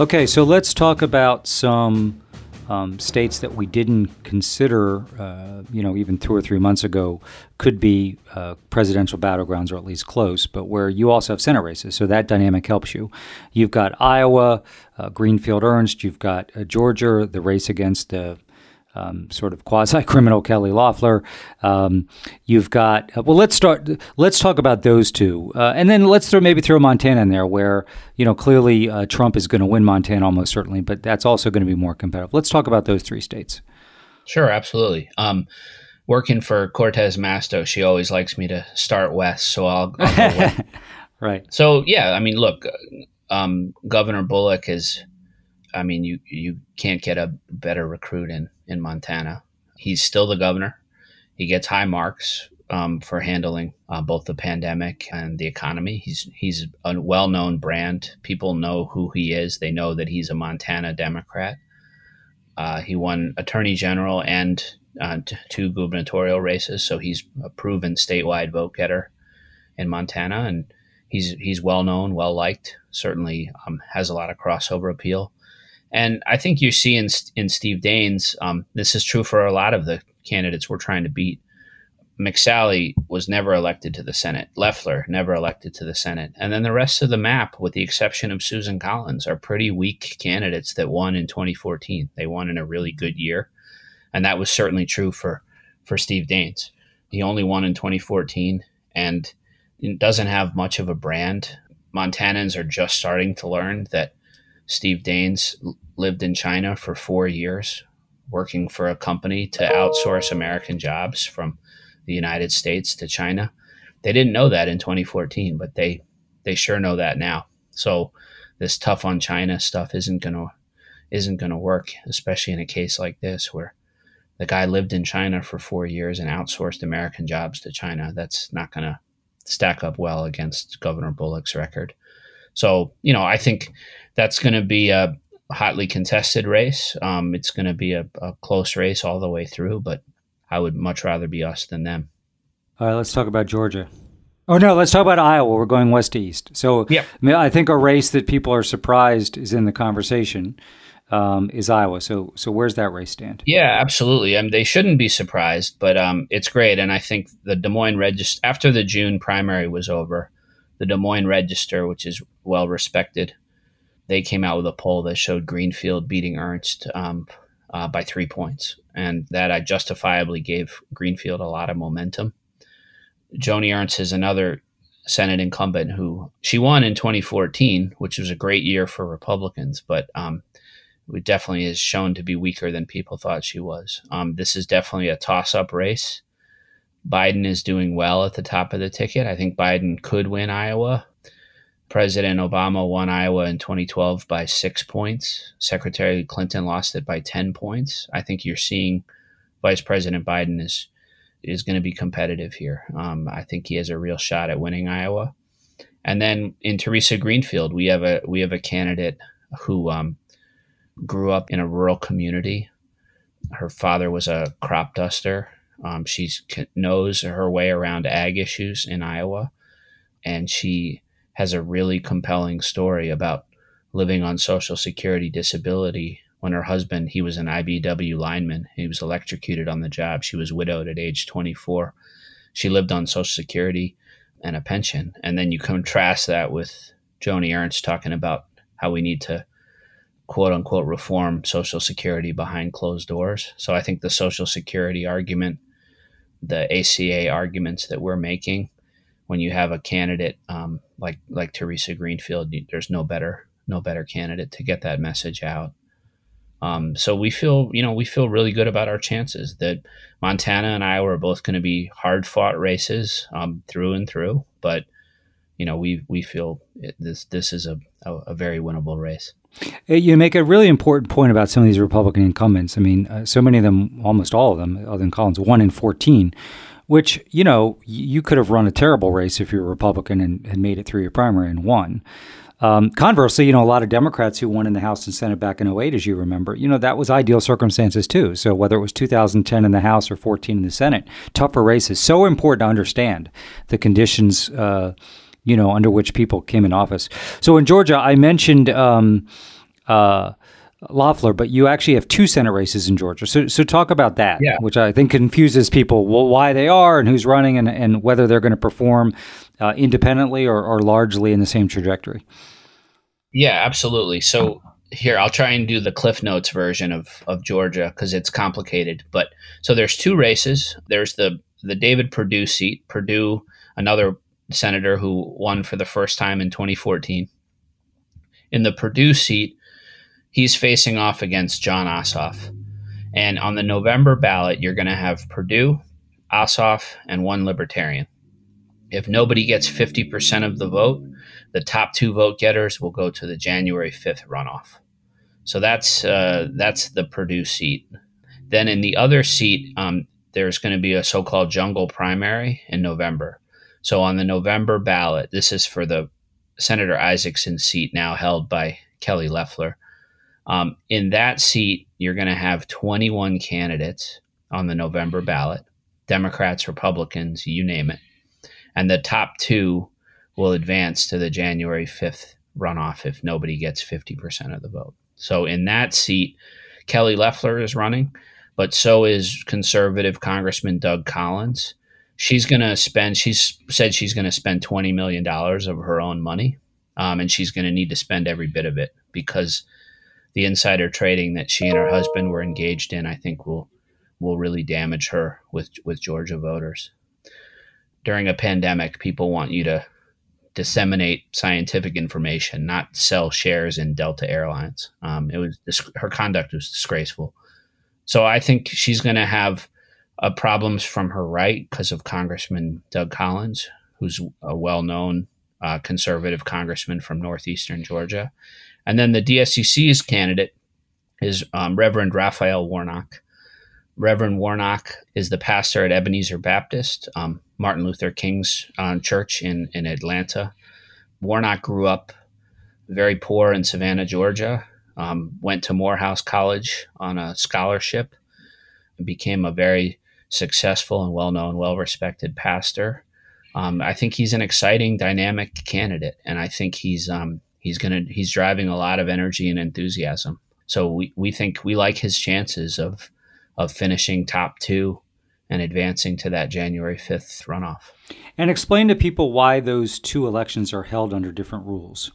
Okay, so let's talk about some um, states that we didn't consider, uh, you know, even two or three months ago, could be uh, presidential battlegrounds or at least close, but where you also have Senate races. So that dynamic helps you. You've got Iowa, uh, Greenfield Ernst, you've got uh, Georgia, the race against the um, sort of quasi criminal Kelly Loeffler. Um, you've got uh, well, let's start. Let's talk about those two, uh, and then let's throw maybe throw Montana in there, where you know clearly uh, Trump is going to win Montana almost certainly, but that's also going to be more competitive. Let's talk about those three states. Sure, absolutely. Um, working for Cortez Masto, she always likes me to start west, so I'll, I'll right. So yeah, I mean, look, um, Governor Bullock is. I mean, you you can't get a better recruit in in Montana. He's still the governor. He gets high marks um, for handling uh, both the pandemic and the economy. He's he's a well known brand. People know who he is. They know that he's a Montana Democrat. Uh, he won attorney general and uh, t- two gubernatorial races, so he's a proven statewide vote getter in Montana, and he's he's well known, well liked. Certainly um, has a lot of crossover appeal. And I think you see in, in Steve Daines, um, this is true for a lot of the candidates we're trying to beat. McSally was never elected to the Senate. Loeffler never elected to the Senate. And then the rest of the map, with the exception of Susan Collins, are pretty weak candidates that won in 2014. They won in a really good year. And that was certainly true for, for Steve Daines. He only won in 2014 and doesn't have much of a brand. Montanans are just starting to learn that Steve Daines lived in China for four years, working for a company to outsource American jobs from the United States to China. They didn't know that in 2014, but they they sure know that now. So this tough on China stuff isn't gonna isn't gonna work, especially in a case like this where the guy lived in China for four years and outsourced American jobs to China. That's not gonna stack up well against Governor Bullock's record. So you know, I think that's going to be a hotly contested race. Um, it's going to be a, a, close race all the way through, but I would much rather be us than them. All right, let's talk about Georgia. Oh no, let's talk about Iowa. We're going west to east. So yeah, I think a race that people are surprised is in the conversation. Um, is Iowa. So, so where's that race stand? Yeah, absolutely. I mean, they shouldn't be surprised, but um, it's great. And I think the Des Moines Register, after the June primary was over, the Des Moines Register, which is well respected, they came out with a poll that showed Greenfield beating Ernst um, uh, by three points, and that I justifiably gave Greenfield a lot of momentum. Joni Ernst is another Senate incumbent who she won in 2014, which was a great year for Republicans, but um, it definitely is shown to be weaker than people thought she was. Um, this is definitely a toss-up race. Biden is doing well at the top of the ticket. I think Biden could win Iowa. President Obama won Iowa in 2012 by six points. Secretary Clinton lost it by 10 points. I think you're seeing Vice President Biden is is going to be competitive here. Um, I think he has a real shot at winning Iowa. And then in Theresa Greenfield, we have a we have a candidate who um, grew up in a rural community. Her father was a crop duster. Um, she knows her way around ag issues in Iowa, and she has a really compelling story about living on Social Security disability when her husband, he was an IBW lineman, he was electrocuted on the job. She was widowed at age 24. She lived on Social Security and a pension. And then you contrast that with Joni Ernst talking about how we need to quote unquote reform Social Security behind closed doors. So I think the Social Security argument, the ACA arguments that we're making, when you have a candidate um, like like Theresa Greenfield, there's no better no better candidate to get that message out. Um, so we feel you know we feel really good about our chances that Montana and Iowa are both going to be hard fought races um, through and through, but you know we we feel it, this this is a, a, a very winnable race. You make a really important point about some of these Republican incumbents. I mean, uh, so many of them, almost all of them, other than Collins, won in fourteen which, you know, you could have run a terrible race if you're a Republican and had made it through your primary and won. Um, conversely, you know, a lot of Democrats who won in the House and Senate back in 08, as you remember, you know, that was ideal circumstances too. So whether it was 2010 in the House or 14 in the Senate, tougher races. So important to understand the conditions, uh, you know, under which people came in office. So in Georgia, I mentioned um, uh, Loeffler, but you actually have two Senate races in Georgia. So, so talk about that, yeah. which I think confuses people well, why they are and who's running and, and whether they're going to perform uh, independently or, or largely in the same trajectory. Yeah, absolutely. So, here I'll try and do the Cliff Notes version of of Georgia because it's complicated. But so there's two races. There's the the David Perdue seat. Perdue, another senator who won for the first time in 2014. In the Perdue seat, he's facing off against Jon Ossoff. And on the November ballot, you're going to have Perdue, Ossoff, and one Libertarian. If nobody gets 50% of the vote, the top two vote getters will go to the January 5th runoff. So that's uh, that's the Perdue seat. Then in the other seat, um, there's going to be a so-called jungle primary in November. So on the November ballot, this is for the Senator Isakson seat now held by Kelly Loeffler. Um, in that seat, you're going to have 21 candidates on the November ballot Democrats, Republicans, you name it. And the top two will advance to the January 5th runoff if nobody gets 50% of the vote. So in that seat, Kelly Loeffler is running, but so is conservative Congressman Doug Collins. She's going to spend, she's said she's going to spend $20 million of her own money, um, and she's going to need to spend every bit of it because the insider trading that she and her husband were engaged in, I think, will will really damage her with with Georgia voters. During a pandemic, people want you to disseminate scientific information, not sell shares in Delta Airlines. Um, it was her conduct was disgraceful. So I think she's going to have uh, problems from her right because of Congressman Doug Collins, who's a well-known uh, conservative congressman from northeastern Georgia, and then the DSCC's candidate is um, Reverend Raphael Warnock. Reverend Warnock is the pastor at Ebenezer Baptist, um, Martin Luther King's um, church in, in Atlanta. Warnock grew up very poor in Savannah, Georgia, um, went to Morehouse College on a scholarship, and became a very successful and well known, well respected pastor. Um, I think he's an exciting, dynamic candidate, and I think he's he's gonna he's driving a lot of energy and enthusiasm. So we, we think we like his chances of of finishing top two and advancing to that January 5th runoff. And explain to people why those two elections are held under different rules.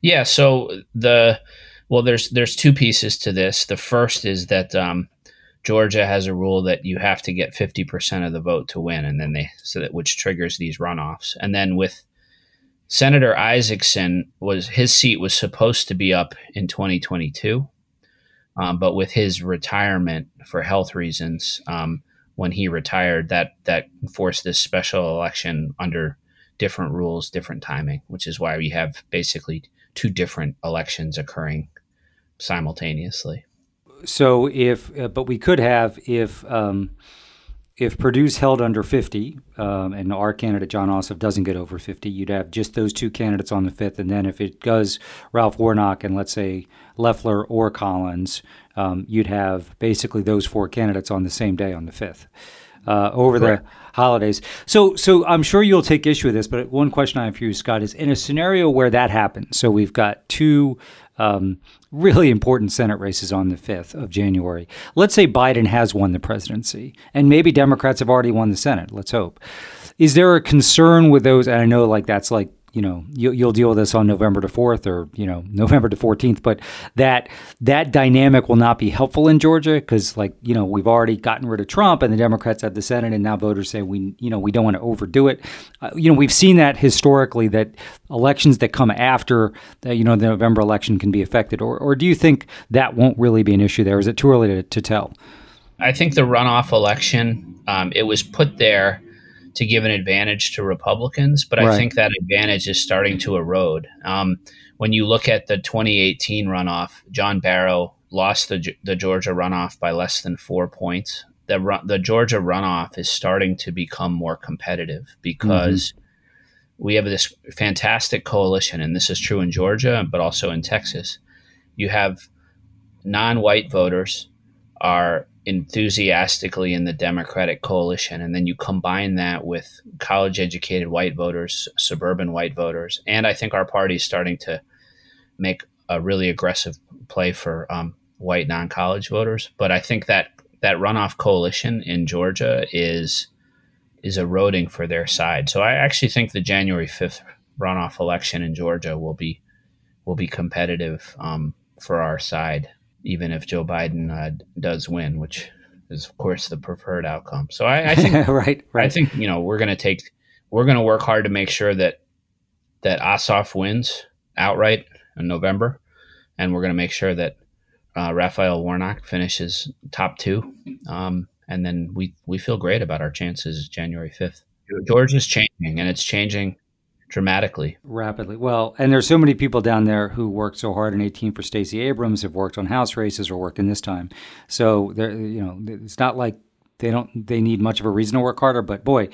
Yeah, so the well, there's there's two pieces to this. The first is that um, Georgia has a rule that you have to get 50% of the vote to win, and then they so that which triggers these runoffs. And then with Senator Isakson was his seat was supposed to be up in 2022, um, but with his retirement for health reasons, um, when he retired, that that forced this special election under different rules, different timing, which is why we have basically two different elections occurring simultaneously. So if, uh, but we could have if. Um, if Perdue's held under 50 um, and our candidate Jon Ossoff doesn't get over 50, you'd have just those two candidates on the fifth. And then if it does Ralph Warnock and let's say Loeffler or Collins, um, you'd have basically those four candidates on the same day on the fifth. Uh, over Correct. the holidays. So, so I'm sure you'll take issue with this, but one question I have for you, Scott, is in a scenario where that happens. So we've got two um, really important Senate races on the 5th of January. Let's say Biden has won the presidency, and maybe Democrats have already won the Senate. Let's hope. Is there a concern with those? And I know like that's like you know you, you'll deal with this on November the fourth or you know November the fourteenth. But that that dynamic will not be helpful in Georgia because like you know we've already gotten rid of Trump and the Democrats have the Senate and now voters say we you know we don't want to overdo it. Uh, you know we've seen that historically that elections that come after the, you know the November election can be affected. Or or do you think that won't really be an issue there? Is it too early to, to tell? I think the runoff election um, it was put there to give an advantage to Republicans, but right. I think that advantage is starting to erode. Um, when you look at the 2018 runoff, John Barrow lost the, the Georgia runoff by less than four points. The, the Georgia runoff is starting to become more competitive because mm-hmm. we have this fantastic coalition, and this is true in Georgia, but also in Texas. You have non white voters are enthusiastically in the Democratic coalition. And then you combine that with college educated white voters, suburban white voters. And I think our party is starting to make a really aggressive play for um, white non college voters. But I think that that runoff coalition in Georgia is is eroding for their side. So I actually think the January 5th runoff election in Georgia will be will be competitive um, for our side, even if Joe Biden uh, does win, which is of course the preferred outcome. So I, I think right, right. I think you know we're going to take we're going to work hard to make sure that that Ossoff wins outright in November, and we're going to make sure that uh, Raphael Warnock finishes top two, um, and then we we feel great about our chances January fifth. Georgia's changing, and it's changing dramatically, rapidly. Well, and there's so many people down there who worked so hard in 18 for Stacey Abrams, have worked on House races or worked in this time. So there, you know, it's not like they don't they need much of a reason to work harder. But boy,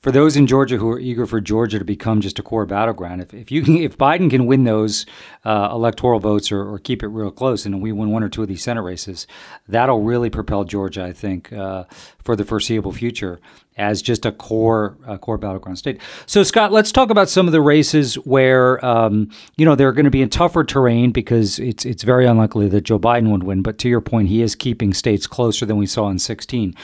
for those in Georgia who are eager for Georgia to become just a core battleground, if, if you can, if Biden can win those uh, electoral votes or, or, keep it real close, and we win one or two of these Senate races, that'll really propel Georgia, I think, uh, for the foreseeable future as just a core core battleground state. So, Scott, let's talk about some of the races where um, you know they're going to be in tougher terrain because it's it's very unlikely that Joe Biden would win. But to your point, he is keeping states closer than we saw in 16.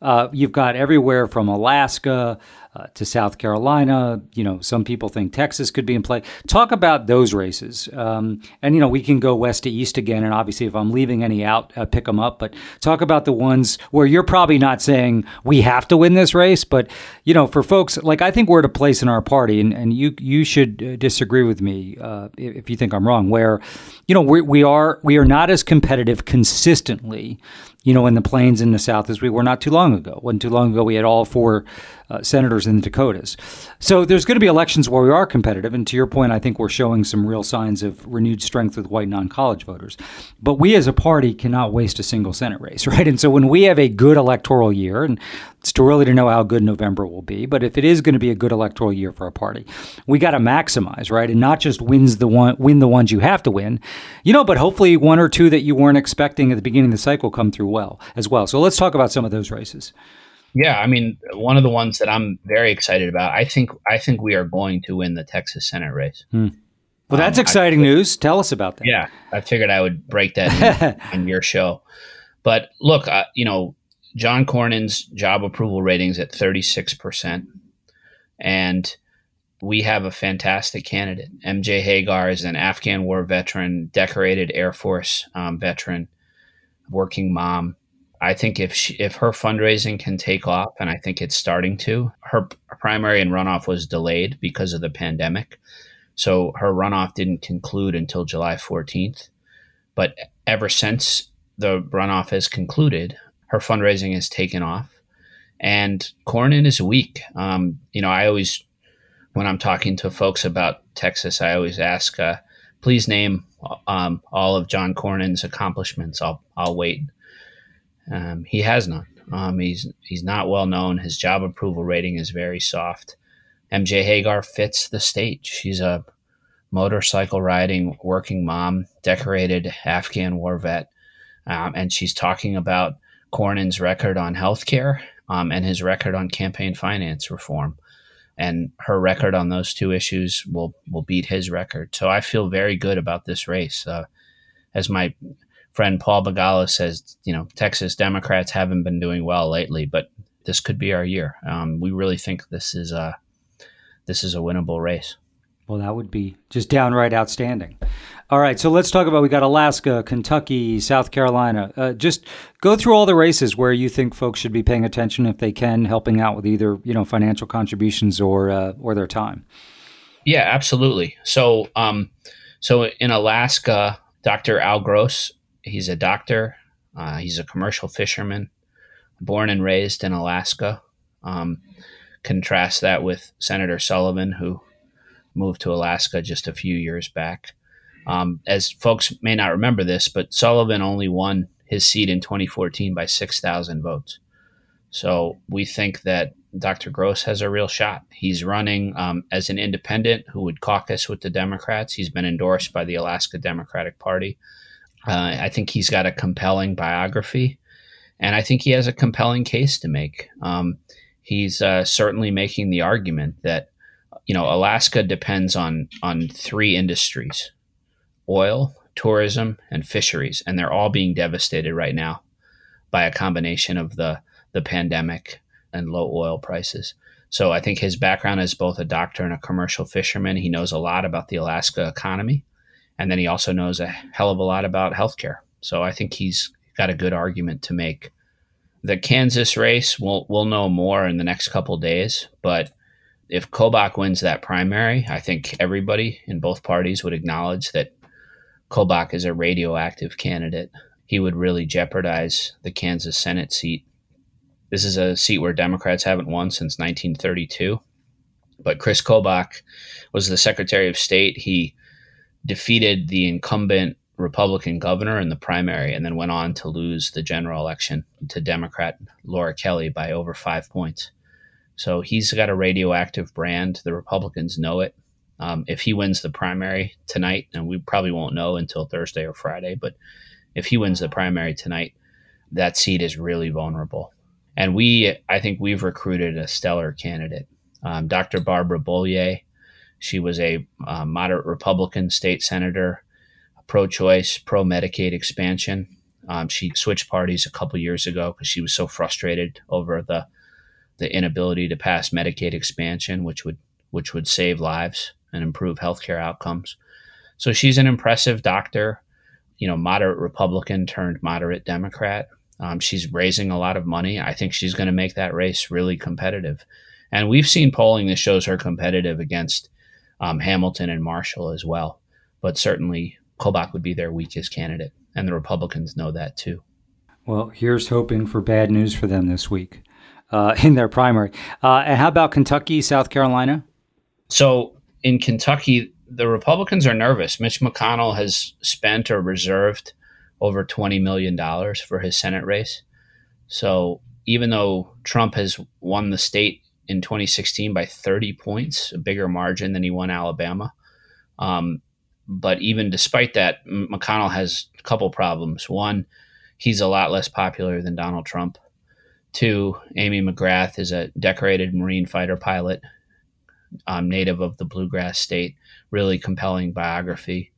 Uh, you've got everywhere from Alaska uh, to South Carolina. You know, some people think Texas could be in play. Talk about those races, um, and you know, we can go west to east again. And obviously, if I'm leaving any out, uh, pick them up. But talk about the ones where you're probably not saying we have to win this race, but you know, for folks like I think we're at a place in our party, and, and you you should uh, disagree with me uh, if you think I'm wrong. Where you know we, we are we are not as competitive consistently you know, in the plains in the South as we were not too long ago. Wasn't too long ago we had all four uh, senators in the Dakotas. So there's going to be elections where we are competitive. And to your point, I think we're showing some real signs of renewed strength with white non college voters. But we as a party cannot waste a single Senate race, right? And so when we have a good electoral year, and it's too early to know how good November will be, but if it is going to be a good electoral year for a party, we got to maximize, right? And not just wins the one win the ones you have to win, you know, but hopefully one or two that you weren't expecting at the beginning of the cycle come through well as well. So let's talk about some of those races. Yeah, I mean, one of the ones that I'm very excited about. I think I think we are going to win the Texas Senate race. Hmm. Well, that's um, exciting I, news. Tell us about that. Yeah, I figured I would break that on your show. But look, uh, you know, John Cornyn's job approval ratings at 36%. And we have a fantastic candidate. MJ Hegar is an Afghan war veteran, decorated Air Force um, veteran, working mom. I think if she, if her fundraising can take off, and I think it's starting to, her primary and runoff was delayed because of the pandemic. So her runoff didn't conclude until July 14th. But ever since the runoff has concluded, her fundraising has taken off. And Cornyn is weak. Um, you know, I always, when I'm talking to folks about Texas, I always ask, uh, please name um, all of John Cornyn's accomplishments. I'll, I'll wait. Um, he has none. Um, he's he's not well known. His job approval rating is very soft. MJ Hegar fits the stage. She's a motorcycle riding working mom, decorated Afghan war vet, um, and she's talking about Cornyn's record on healthcare um, and his record on campaign finance reform. And her record on those two issues will will beat his record. So I feel very good about this race. Uh, as my friend Paul Begala says, you know, Texas Democrats haven't been doing well lately, but this could be our year. Um, we really think this is a this is a winnable race. Well, that would be just downright outstanding. All right, so let's talk about we got Alaska, Kentucky, South Carolina. Uh, just go through all the races where you think folks should be paying attention if they can, helping out with either you know financial contributions or uh, or their time. Yeah, absolutely. So, um, so in Alaska, Dr. Al Gross he's a doctor. Uh, he's a commercial fisherman, born and raised in Alaska. Um, contrast that with Senator Sullivan, who moved to Alaska just a few years back. Um, as folks may not remember this, but Sullivan only won his seat in 2014 by 6,000 votes. So we think that Dr. Gross has a real shot. He's running um, as an independent who would caucus with the Democrats. He's been endorsed by the Alaska Democratic Party. Uh, I think he's got a compelling biography, and I think he has a compelling case to make. Um, he's uh, certainly making the argument that you know Alaska depends on on three industries: oil, tourism, and fisheries, and they're all being devastated right now by a combination of the the pandemic and low oil prices. So I think his background as both a doctor and a commercial fisherman, he knows a lot about the Alaska economy And then he also knows a hell of a lot about healthcare. So I think he's got a good argument to make. The Kansas race, we'll, we'll know more in the next couple days. But if Kobach wins that primary, I think everybody in both parties would acknowledge that Kobach is a radioactive candidate. He would really jeopardize the Kansas Senate seat. This is a seat where Democrats haven't won since 1932. But Chris Kobach was the Secretary of State. He defeated the incumbent Republican governor in the primary and then went on to lose the general election to Democrat Laura Kelly by over five points. So he's got a radioactive brand. The Republicans know it. Um, if he wins the primary tonight, and we probably won't know until Thursday or Friday, but if he wins the primary tonight, that seat is really vulnerable. And we, I think we've recruited a stellar candidate. Um, Dr. Barbara Bollier, she was a uh, moderate Republican state senator pro choice, pro Medicaid expansion. Um, she switched parties a couple years ago because she was so frustrated over the the inability to pass Medicaid expansion, which would which would save lives and improve healthcare outcomes. So she's an impressive doctor, you know, moderate Republican turned moderate Democrat. Um, she's raising a lot of money. I think she's going to make that race really competitive. And we've seen polling that shows her competitive against um, Hamilton and Marshall as well. But certainly Kobach would be their weakest candidate, and the Republicans know that too. Well, here's hoping for bad news for them this week uh, in their primary. Uh, and how about Kentucky, South Carolina? So in Kentucky, the Republicans are nervous. Mitch McConnell has spent or reserved over $20 million for his Senate race. So even though Trump has won the state in 2016 by 30 points, a bigger margin than he won Alabama, um, but even despite that, McConnell has a couple problems. One, he's a lot less popular than Donald Trump. Two, Amy McGrath is a decorated Marine fighter pilot, um, native of the Bluegrass State, really compelling biography.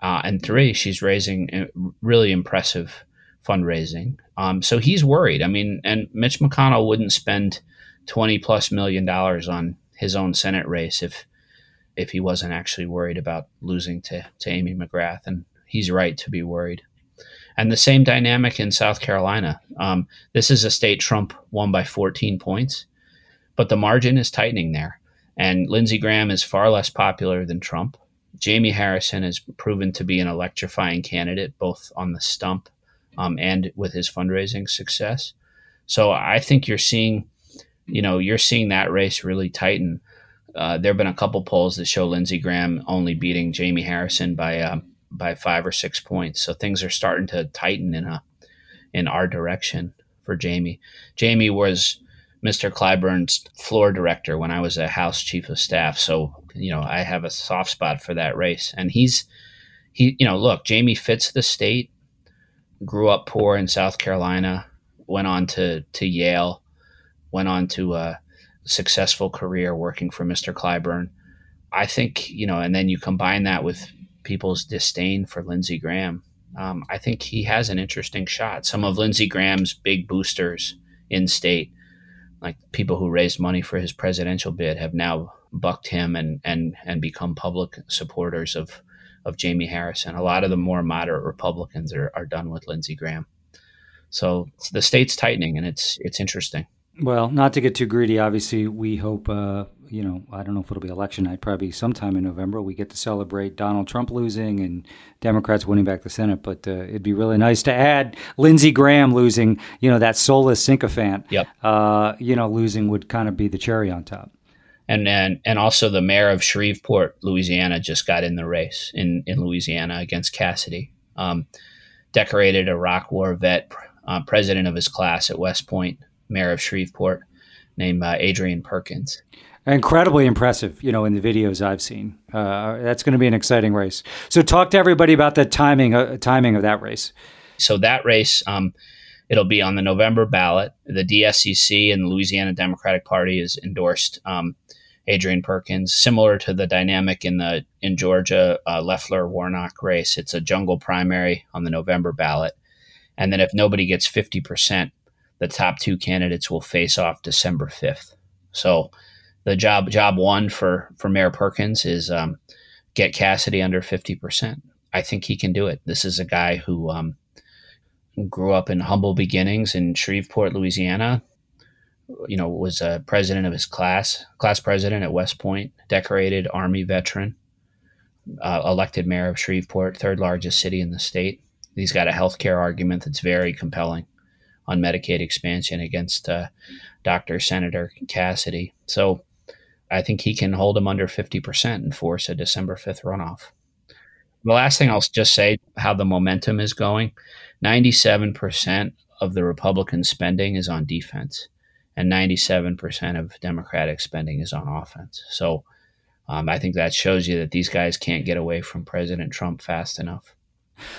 Uh, and three, she's raising uh, really impressive fundraising. Um, so he's worried. I mean, and Mitch McConnell wouldn't spend 20 plus million dollars on his own Senate race if if he wasn't actually worried about losing to, to Amy McGrath. And he's right to be worried. And the same dynamic in South Carolina. Um, this is a state Trump won by 14 points, but the margin is tightening there. And Lindsey Graham is far less popular than Trump. Jamie Harrison has proven to be an electrifying candidate, both on the stump um, and with his fundraising success. So I think you're seeing, you know, you're seeing that race really tighten. Uh, there have been a couple polls that show Lindsey Graham only beating Jamie Harrison by uh, by five or six points. So things are starting to tighten in a in our direction for Jamie. Jamie was Mr. Clyburn's floor director when I was a House Chief of Staff. So you know I have a soft spot for that race, and he's he you know look Jamie fits the state. Grew up poor in South Carolina, went on to to Yale, went on to a successful career working for Mr. Clyburn. I think, you know, and then you combine that with people's disdain for Lindsey Graham. Um, I think he has an interesting shot. Some of Lindsey Graham's big boosters in state, like people who raised money for his presidential bid, have now bucked him and and and become public supporters of of Jamie Harrison. A lot of the more moderate Republicans are, are done with Lindsey Graham. So the state's tightening, and it's it's interesting. Well, not to get too greedy, obviously, we hope, uh, you know, I don't know if it'll be election night, probably sometime in November, we get to celebrate Donald Trump losing and Democrats winning back the Senate. But uh, it'd be really nice to add Lindsey Graham losing, you know, that soulless sycophant. Yep. Uh, you know, losing would kind of be the cherry on top. And, and and also the mayor of Shreveport, Louisiana, just got in the race in, in Louisiana against Cassidy. Um, decorated Iraq War vet, uh, president of his class at West Point mayor of Shreveport named uh, Adrian Perkins. Incredibly impressive, you know, in the videos I've seen. Uh, that's going to be an exciting race. So, talk to everybody about the timing uh, timing of that race. So that race, um, it'll be on the November ballot. The DSCC and the Louisiana Democratic Party has endorsed um, Adrian Perkins, similar to the dynamic in the in Georgia uh, Loeffler Warnock race. It's a jungle primary on the November ballot, and then if nobody gets fifty percent the top two candidates will face off December 5th. So the job job one for for Mayor Perkins is um, get Cassidy under 50%. I think he can do it. This is a guy who um, grew up in humble beginnings in Shreveport, Louisiana. You know, was a president of his class, class president at West Point, decorated Army veteran, uh, elected mayor of Shreveport, third largest city in the state. He's got a healthcare argument that's very compelling on Medicaid expansion against uh, Dr. Senator Cassidy. So I think he can hold him under 50% and force a December 5th runoff. The last thing I'll just say how the momentum is going 97% of the Republican spending is on defense, and 97% of Democratic spending is on offense. So um, I think that shows you that these guys can't get away from President Trump fast enough.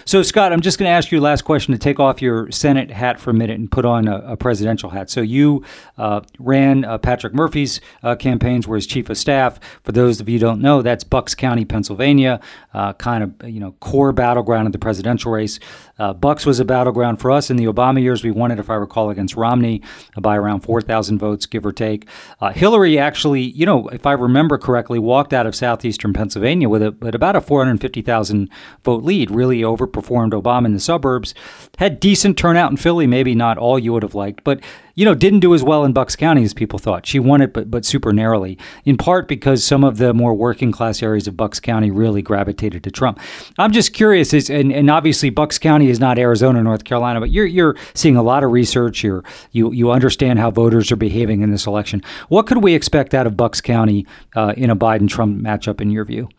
So, Scott, I'm just going to ask you a last question to take off your Senate hat for a minute and put on a, a presidential hat. So, you uh, ran uh, Patrick Murphy's uh, campaigns, were his chief of staff. For those of you don't know, that's Bucks County, Pennsylvania, uh, kind of you know core battleground of the presidential race. Uh, Bucks was a battleground for us in the Obama years. We won it, if I recall, against Romney by around 4,000 votes, give or take. Uh, Hillary actually, you know, if I remember correctly, walked out of southeastern Pennsylvania with, a, with about a 450,000 vote lead, really overperformed Obama in the suburbs. Had decent turnout in Philly, maybe not all you would have liked, but you know, didn't do as well in Bucks County as people thought. She won it, but but super narrowly, in part because some of the more working class areas of Bucks County really gravitated to Trump. I'm just curious, is and, and obviously Bucks County is not Arizona, North Carolina, but you're you're seeing a lot of research. You're you you understand how voters are behaving in this election. What could we expect out of Bucks County uh, in a Biden Trump matchup, in your view?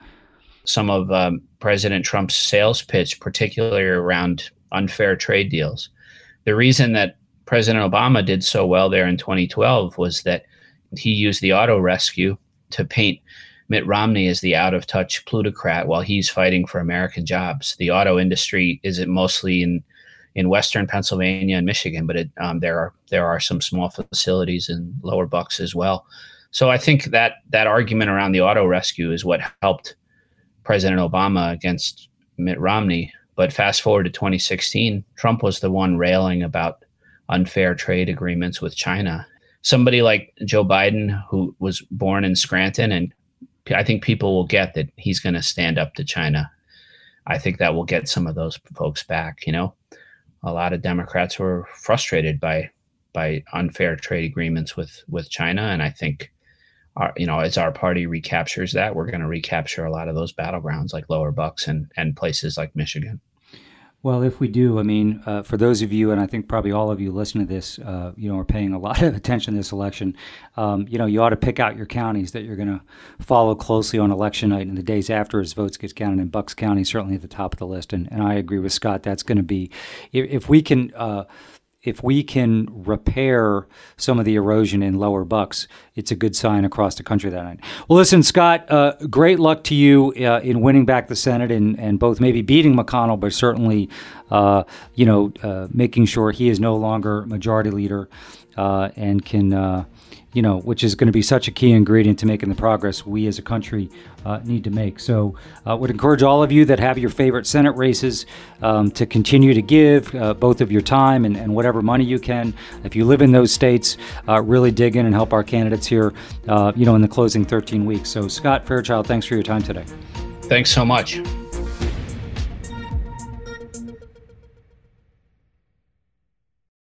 Some of um, President Trump's sales pitch, particularly around unfair trade deals. The reason that President Obama did so well there in 2012 was that he used the auto rescue to paint Mitt Romney as the out of touch plutocrat while he's fighting for American jobs. The auto industry is mostly in in western Pennsylvania and Michigan, but it, um, there are there are some small facilities in lower Bucks as well. So I think that that argument around the auto rescue is what helped President Obama against Mitt Romney. But fast forward to 2016, Trump was the one railing about unfair trade agreements with China. Somebody like Joe Biden, who was born in Scranton, and I think people will get that he's going to stand up to China. I think that will get some of those folks back. You know, a lot of Democrats were frustrated by by unfair trade agreements with with China, and I think our you know as our party recaptures that, we're going to recapture a lot of those battlegrounds like Lower Bucks and and places like Michigan. Well, if we do, I mean, uh, for those of you, and I think probably all of you listening to this, uh, you know, are paying a lot of attention to this election. Um, you know, you ought to pick out your counties that you're going to follow closely on election night and the days after as votes get counted. And Bucks County certainly at the top of the list. And, and I agree with Scott. That's going to be, if, if we can. Uh, if we can repair some of the erosion in lower bucks, it's a good sign across the country that night. Well, listen, Scott, uh, great luck to you uh, in winning back the Senate and, and both maybe beating McConnell, but certainly, uh, you know, uh, making sure he is no longer majority leader uh, and can uh, you know, which is going to be such a key ingredient to making the progress we as a country uh, need to make. So, uh, would encourage all of you that have your favorite Senate races um, to continue to give uh, both of your time and, and, whatever money you can. If you live in those states, uh, really dig in and help our candidates here, uh, you know, in the closing 13 weeks. So, Scott Fairchild, thanks for your time today. Thanks so much.